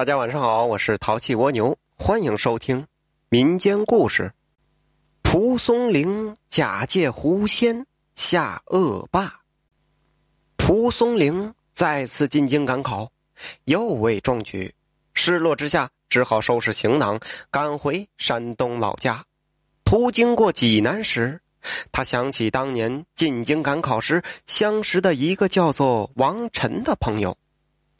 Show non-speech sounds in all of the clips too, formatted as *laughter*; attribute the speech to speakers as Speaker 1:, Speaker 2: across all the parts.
Speaker 1: 大家晚上好，我是淘气蜗牛，欢迎收听民间故事。蒲松龄假借狐仙下恶霸。蒲松龄再次进京赶考，又未中举，失落之下，只好收拾行囊赶回山东老家。途经过济南时，他想起当年进京赶考时相识的一个叫做王晨的朋友。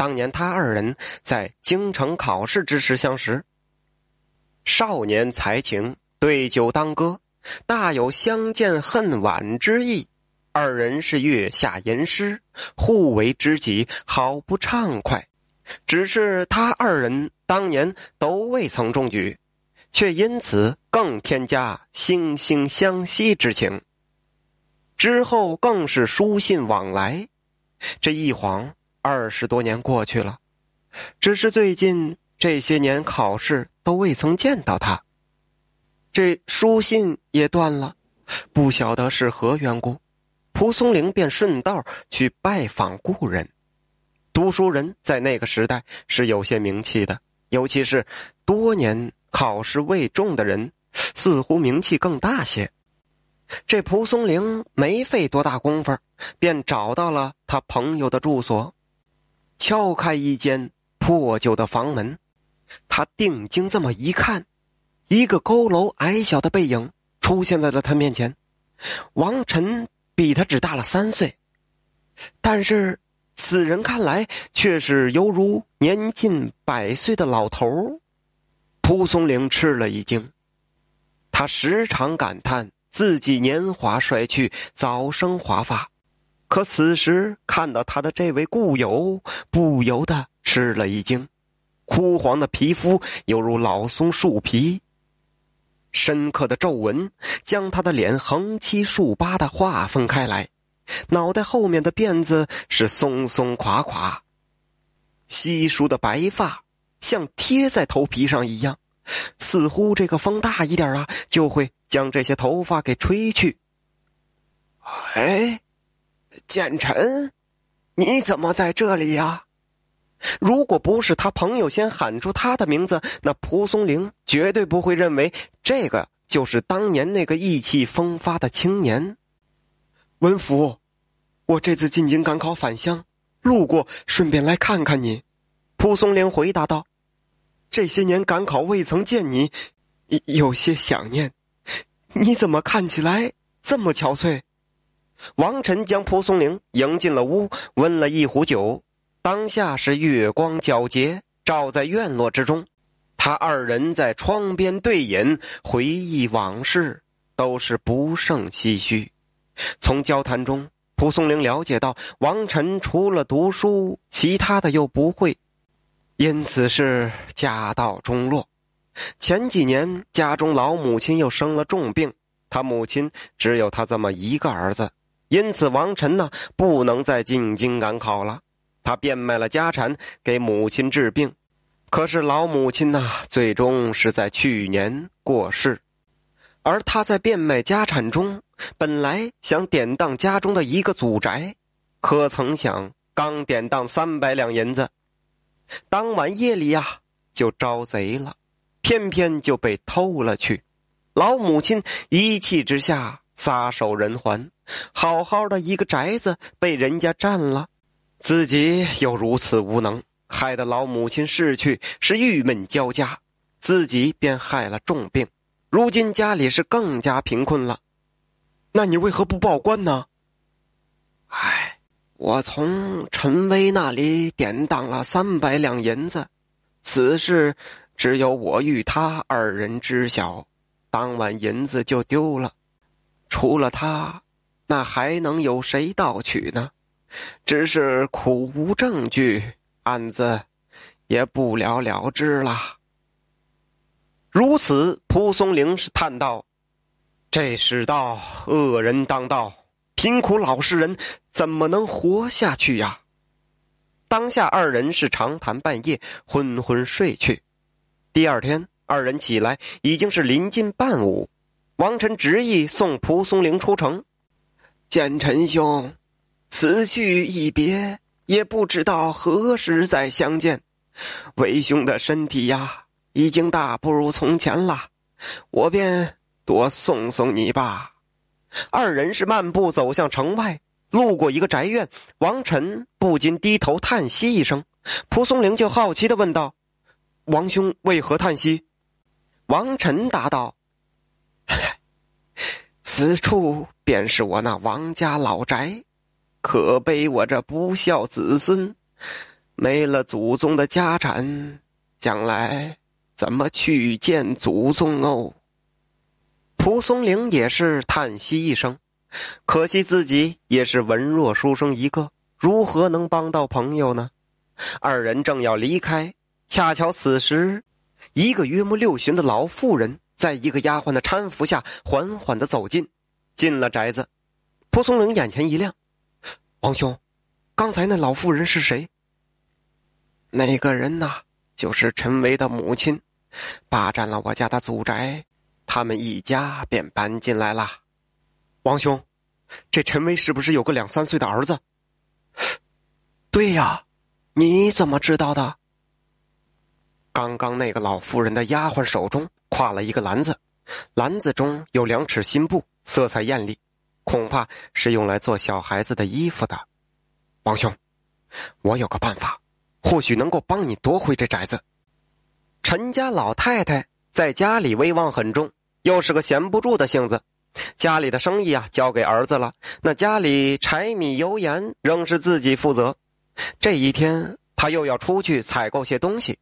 Speaker 1: 当年他二人在京城考试之时相识，少年才情，对酒当歌，大有相见恨晚之意。二人是月下吟诗，互为知己，好不畅快。只是他二人当年都未曾中举，却因此更添加惺惺相惜之情。之后更是书信往来，这一晃。二十多年过去了，只是最近这些年考试都未曾见到他，这书信也断了，不晓得是何缘故。蒲松龄便顺道去拜访故人。读书人在那个时代是有些名气的，尤其是多年考试未中的人，似乎名气更大些。这蒲松龄没费多大功夫，便找到了他朋友的住所。敲开一间破旧的房门，他定睛这么一看，一个佝偻矮小的背影出现在了他面前。王晨比他只大了三岁，但是此人看来却是犹如年近百岁的老头蒲松龄吃了一惊，他时常感叹自己年华衰去，早生华发。可此时看到他的这位故友，不由得吃了一惊。枯黄的皮肤犹如老松树皮，深刻的皱纹将他的脸横七竖八的划分开来。脑袋后面的辫子是松松垮垮，稀疏的白发像贴在头皮上一样，似乎这个风大一点啊，就会将这些头发给吹去。哎。简臣，你怎么在这里呀？如果不是他朋友先喊出他的名字，那蒲松龄绝对不会认为这个就是当年那个意气风发的青年。文福，我这次进京赶考返乡，路过顺便来看看你。蒲松龄回答道：“这些年赶考未曾见你，有些想念。你怎么看起来这么憔悴？”王晨将蒲松龄迎进了屋，温了一壶酒。当下是月光皎洁，照在院落之中。他二人在窗边对饮，回忆往事，都是不胜唏嘘。从交谈中，蒲松龄了解到，王晨除了读书，其他的又不会，因此是家道中落。前几年，家中老母亲又生了重病，他母亲只有他这么一个儿子。因此，王晨呢不能再进京赶考了。他变卖了家产给母亲治病，可是老母亲呢，最终是在去年过世。而他在变卖家产中，本来想典当家中的一个祖宅，可曾想刚典当三百两银子，当晚夜里呀就招贼了，偏偏就被偷了去。老母亲一气之下。撒手人寰，好好的一个宅子被人家占了，自己又如此无能，害得老母亲逝去，是郁闷交加，自己便害了重病，如今家里是更加贫困了。那你为何不报官呢？唉，我从陈威那里典当了三百两银子，此事只有我与他二人知晓，当晚银子就丢了。除了他，那还能有谁盗取呢？只是苦无证据，案子也不了了之了。如此，蒲松龄是叹道：“这世道恶人当道，贫苦老实人怎么能活下去呀？”当下二人是长谈半夜，昏昏睡去。第二天，二人起来已经是临近半午。王晨执意送蒲松龄出城，见陈兄，此去一别，也不知道何时再相见。为兄的身体呀，已经大不如从前了，我便多送送你吧。二人是漫步走向城外，路过一个宅院，王晨不禁低头叹息一声。蒲松龄就好奇的问道：“王兄为何叹息？”王晨答道：“ *laughs* 此处便是我那王家老宅，可悲我这不孝子孙，没了祖宗的家产，将来怎么去见祖宗哦？”蒲松龄也是叹息一声，可惜自己也是文弱书生一个，如何能帮到朋友呢？二人正要离开，恰巧此时，一个约莫六旬的老妇人，在一个丫鬟的搀扶下，缓缓的走进，进了宅子。蒲松龄眼前一亮：“王兄，刚才那老妇人是谁？”那个人呐，就是陈维的母亲，霸占了我家的祖宅，他们一家便搬进来了。王兄，这陈维是不是有个两三岁的儿子？对呀。你怎么知道的？刚刚那个老妇人的丫鬟手中挎了一个篮子，篮子中有两尺新布，色彩艳丽，恐怕是用来做小孩子的衣服的。王兄，我有个办法，或许能够帮你夺回这宅子。陈家老太太在家里威望很重，又是个闲不住的性子，家里的生意啊交给儿子了，那家里柴米油盐仍是自己负责。这一天，他又要出去采购些东西。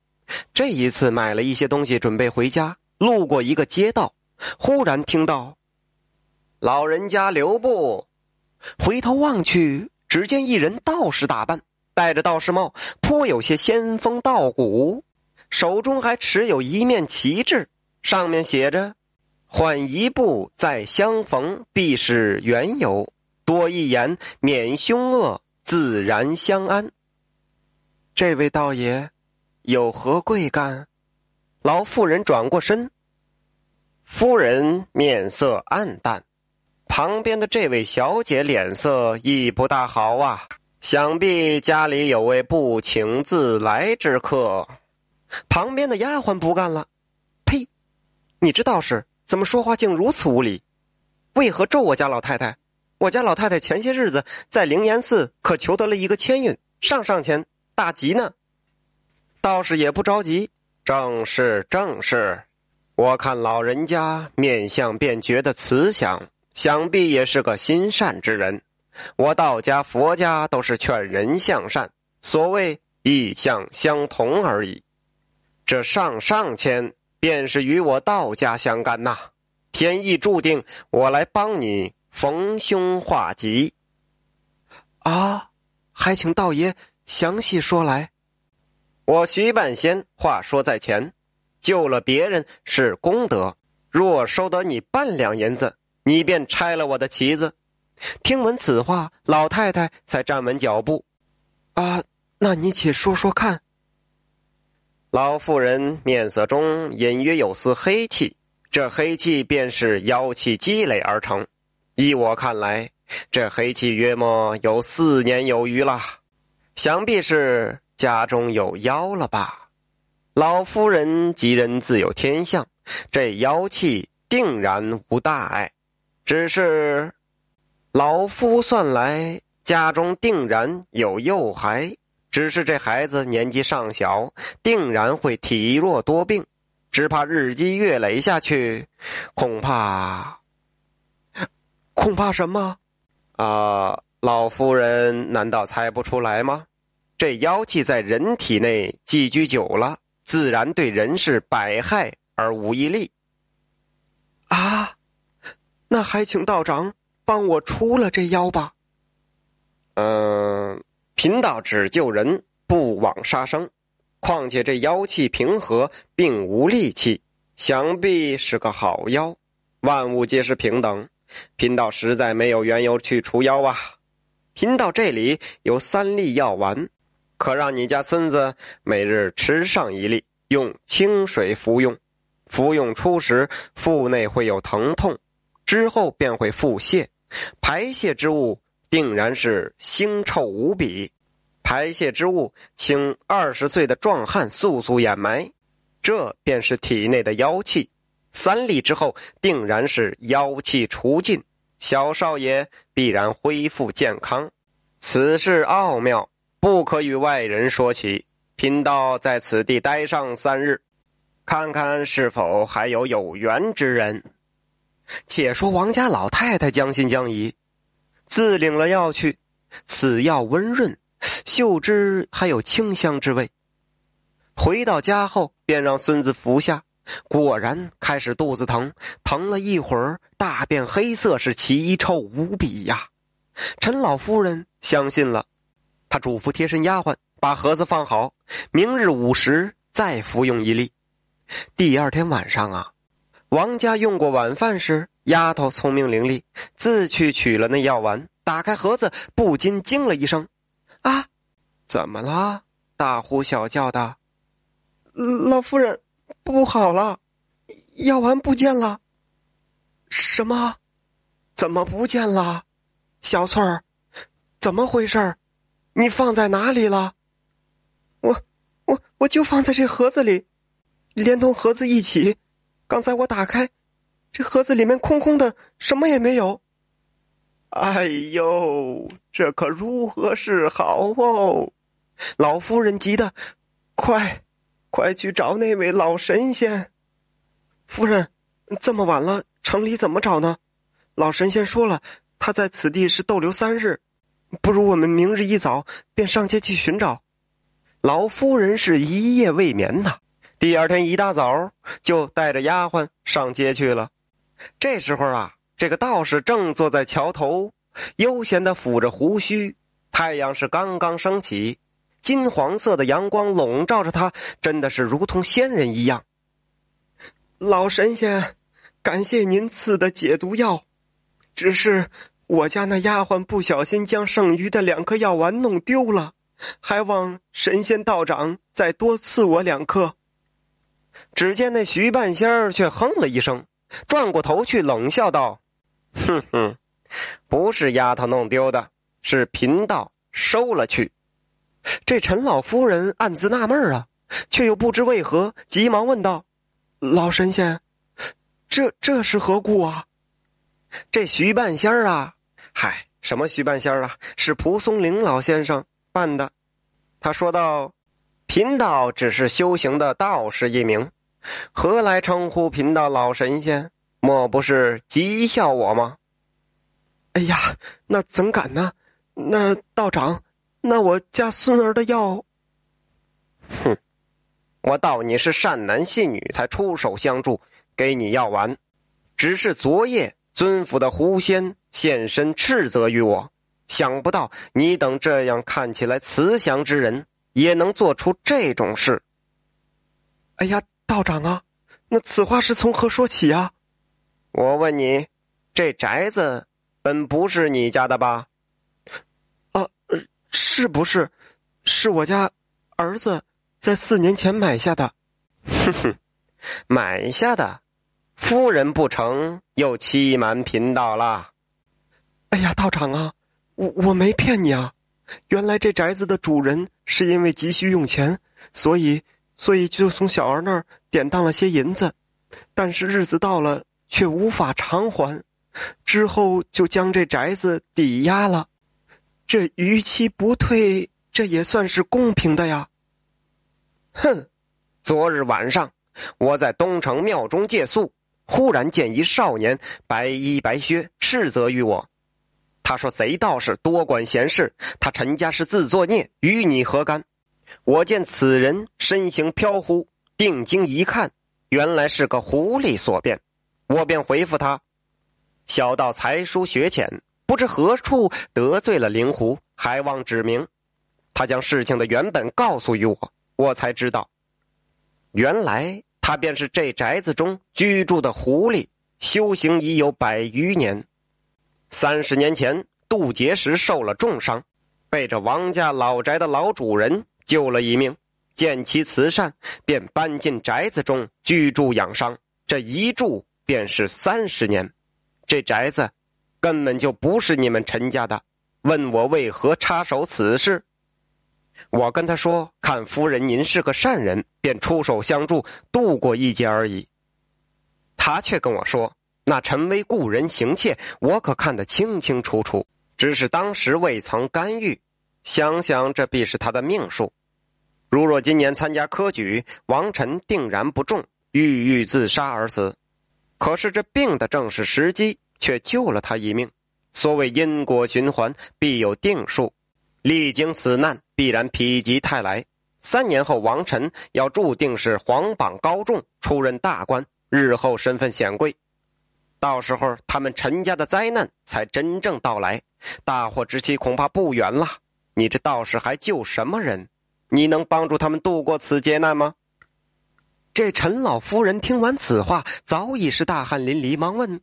Speaker 1: 这一次买了一些东西，准备回家。路过一个街道，忽然听到“老人家留步”。回头望去，只见一人道士打扮，戴着道士帽，颇有些仙风道骨，手中还持有一面旗帜，上面写着：“缓一步再相逢，必是缘由；多一言，免凶恶。”自然相安。这位道爷有何贵干？老妇人转过身，夫人面色暗淡，旁边的这位小姐脸色亦不大好啊。想必家里有位不请自来之客。旁边的丫鬟不干了：“呸！你这道士怎么说话竟如此无礼？为何咒我家老太太？”我家老太太前些日子在灵岩寺可求得了一个签运，上上签，大吉呢。道士也不着急，正是正是。我看老人家面相便觉得慈祥，想必也是个心善之人。我道家、佛家都是劝人向善，所谓意向相同而已。这上上签便是与我道家相干呐，天意注定我来帮你。逢凶化吉，啊！还请道爷详细说来。我徐半仙话说在前，救了别人是功德。若收得你半两银子，你便拆了我的旗子。听闻此话，老太太才站稳脚步。啊，那你且说说看。老妇人面色中隐约有丝黑气，这黑气便是妖气积累而成。依我看来，这黑气约莫有四年有余了，想必是家中有妖了吧？老夫人吉人自有天相，这妖气定然无大碍。只是老夫算来，家中定然有幼孩，只是这孩子年纪尚小，定然会体弱多病，只怕日积月累下去，恐怕。恐怕什么？啊，老夫人难道猜不出来吗？这妖气在人体内寄居久了，自然对人是百害而无一利。啊，那还请道长帮我除了这妖吧。嗯，贫道只救人，不枉杀生。况且这妖气平和，并无戾气，想必是个好妖。万物皆是平等。贫道实在没有缘由去除妖啊！贫道这里有三粒药丸，可让你家孙子每日吃上一粒，用清水服用。服用初时腹内会有疼痛，之后便会腹泻，排泄之物定然是腥臭无比。排泄之物，请二十岁的壮汉速速掩埋，这便是体内的妖气。三粒之后，定然是妖气除尽，小少爷必然恢复健康。此事奥妙，不可与外人说起。贫道在此地待上三日，看看是否还有有缘之人。且说王家老太太将信将疑，自领了药去。此药温润，嗅之还有清香之味。回到家后，便让孙子服下。果然开始肚子疼，疼了一会儿，大便黑色，是奇臭无比呀。陈老夫人相信了，她嘱咐贴身丫鬟把盒子放好，明日午时再服用一粒。第二天晚上啊，王家用过晚饭时，丫头聪明伶俐，自去取了那药丸，打开盒子，不禁惊了一声：“啊，怎么了？大呼小叫的，
Speaker 2: 老夫人。”不好了，药丸不见了。
Speaker 1: 什么？怎么不见了？小翠儿，怎么回事？你放在哪里了？
Speaker 2: 我我我就放在这盒子里，连同盒子一起。刚才我打开，这盒子里面空空的，什么也没有。
Speaker 1: 哎呦，这可如何是好哦？老夫人急得快。快去找那位老神仙，
Speaker 2: 夫人，这么晚了，城里怎么找呢？老神仙说了，他在此地是逗留三日，不如我们明日一早便上街去寻找。
Speaker 1: 老夫人是一夜未眠呐，第二天一大早就带着丫鬟上街去了。这时候啊，这个道士正坐在桥头，悠闲的抚着胡须，太阳是刚刚升起。金黄色的阳光笼罩着他，真的是如同仙人一样。
Speaker 2: 老神仙，感谢您赐的解毒药，只是我家那丫鬟不小心将剩余的两颗药丸弄丢了，还望神仙道长再多赐我两颗。
Speaker 1: 只见那徐半仙儿却哼了一声，转过头去冷笑道：“哼哼，不是丫头弄丢的，是贫道收了去。”这陈老夫人暗自纳闷儿啊，却又不知为何，急忙问道：“
Speaker 2: 老神仙，这这是何故啊？”
Speaker 1: 这徐半仙儿啊，嗨，什么徐半仙儿啊？是蒲松龄老先生办的。他说道：“贫道只是修行的道士一名，何来称呼贫道老神仙？莫不是讥笑我吗？”
Speaker 2: 哎呀，那怎敢呢？那道长。那我家孙儿的药，
Speaker 1: 哼！我道你是善男信女，才出手相助，给你药丸。只是昨夜尊府的狐仙现身斥责于我，想不到你等这样看起来慈祥之人，也能做出这种事。
Speaker 2: 哎呀，道长啊，那此话是从何说起啊？
Speaker 1: 我问你，这宅子本不是你家的吧？
Speaker 2: 啊是不是？是我家儿子在四年前买下的。*laughs*
Speaker 1: 哼哼，买下的，夫人不成，又欺瞒贫道了。
Speaker 2: 哎呀，道长啊，我我没骗你啊。原来这宅子的主人是因为急需用钱，所以所以就从小儿那儿典当了些银子，但是日子到了却无法偿还，之后就将这宅子抵押了。这逾期不退，这也算是公平的呀。
Speaker 1: 哼！昨日晚上，我在东城庙中借宿，忽然见一少年白衣白靴，斥责于我。他说：“贼道士多管闲事，他陈家是自作孽，与你何干？”我见此人身形飘忽，定睛一看，原来是个狐狸所变。我便回复他：“小道才疏学浅。”不知何处得罪了灵狐，还望指明。他将事情的原本告诉于我，我才知道，原来他便是这宅子中居住的狐狸，修行已有百余年。三十年前渡劫时受了重伤，被这王家老宅的老主人救了一命，见其慈善，便搬进宅子中居住养伤。这一住便是三十年，这宅子。根本就不是你们陈家的，问我为何插手此事？我跟他说：“看夫人您是个善人，便出手相助，度过一劫而已。”他却跟我说：“那陈威故人行窃，我可看得清清楚楚，只是当时未曾干预。想想这必是他的命数。如若今年参加科举，王臣定然不中，郁郁自杀而死。可是这病的正是时机，却救了他一命。所谓因果循环，必有定数。历经此难，必然否极泰来。三年后，王臣要注定是皇榜高中，出任大官。”日后身份显贵，到时候他们陈家的灾难才真正到来，大祸之期恐怕不远了。你这道士还救什么人？你能帮助他们度过此劫难吗？
Speaker 2: 这陈老夫人听完此话，早已是大汗淋漓，忙问：“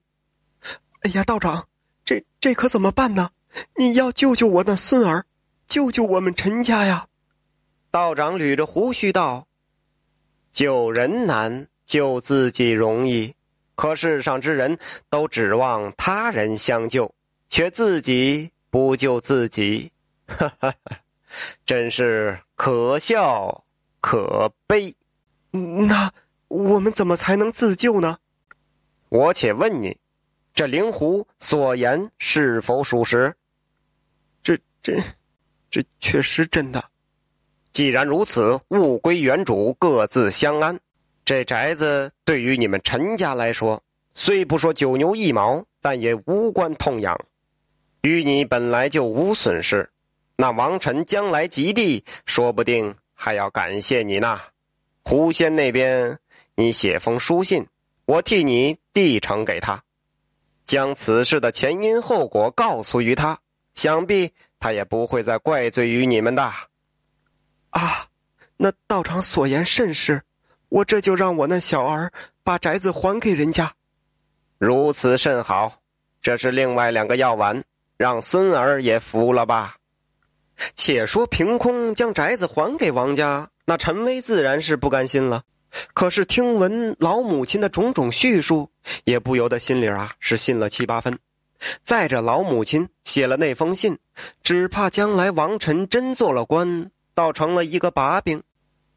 Speaker 2: 哎呀，道长，这这可怎么办呢？你要救救我那孙儿，救救我们陈家呀！”
Speaker 1: 道长捋着胡须道：“救人难。”救自己容易，可世上之人都指望他人相救，却自己不救自己，哈哈，真是可笑可悲。
Speaker 2: 那我们怎么才能自救呢？
Speaker 1: 我且问你，这灵狐所言是否属实？
Speaker 2: 这、这、这确实真的。
Speaker 1: 既然如此，物归原主，各自相安。这宅子对于你们陈家来说，虽不说九牛一毛，但也无关痛痒，与你本来就无损失。那王臣将来及第，说不定还要感谢你呢。狐仙那边，你写封书信，我替你递呈给他，将此事的前因后果告诉于他，想必他也不会再怪罪于你们的。
Speaker 2: 啊，那道长所言甚是。我这就让我那小儿把宅子还给人家，
Speaker 1: 如此甚好。这是另外两个药丸，让孙儿也服了吧。
Speaker 2: 且说凭空将宅子还给王家，那陈威自然是不甘心了。可是听闻老母亲的种种叙述，也不由得心里啊是信了七八分。再者，老母亲写了那封信，只怕将来王臣真做了官，倒成了一个把柄。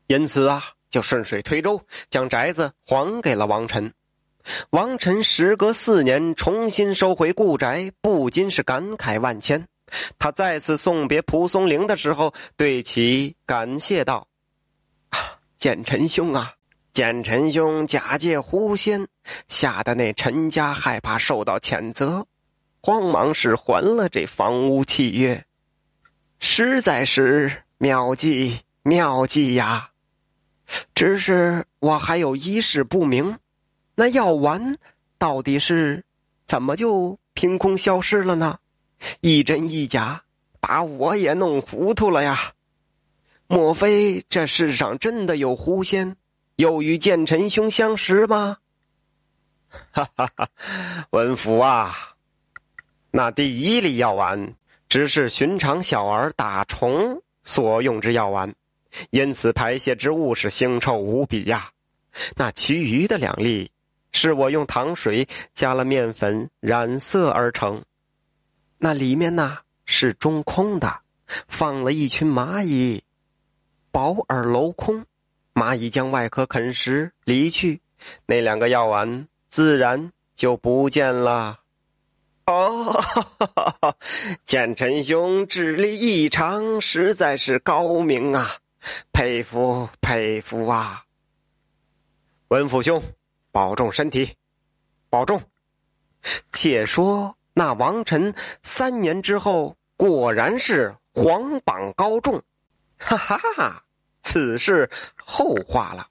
Speaker 2: 因此啊。就顺水推舟，将宅子还给了王臣。王臣时隔四年重新收回故宅，不禁是感慨万千。他再次送别蒲松龄的时候，对其感谢道：“啊，简臣兄啊，简臣兄假借狐仙，吓得那陈家害怕受到谴责，慌忙是还了这房屋契约，实在是妙计妙计呀。”只是我还有一事不明，那药丸到底是怎么就凭空消失了呢？一真一假，把我也弄糊涂了呀！莫非这世上真的有狐仙，又与剑臣兄相识吗？
Speaker 1: 哈哈哈，文福啊，那第一粒药丸只是寻常小儿打虫所用之药丸。因此，排泄之物是腥臭无比呀。那其余的两粒，是我用糖水加了面粉染色而成。那里面呢是中空的，放了一群蚂蚁，薄而镂空。蚂蚁将外壳啃食离去，那两个药丸自然就不见了。哦，*laughs* 剑臣兄智力异常，实在是高明啊！佩服佩服啊！文府兄，保重身体，保重。且说那王臣三年之后，果然是皇榜高中，哈哈哈！此事后话了。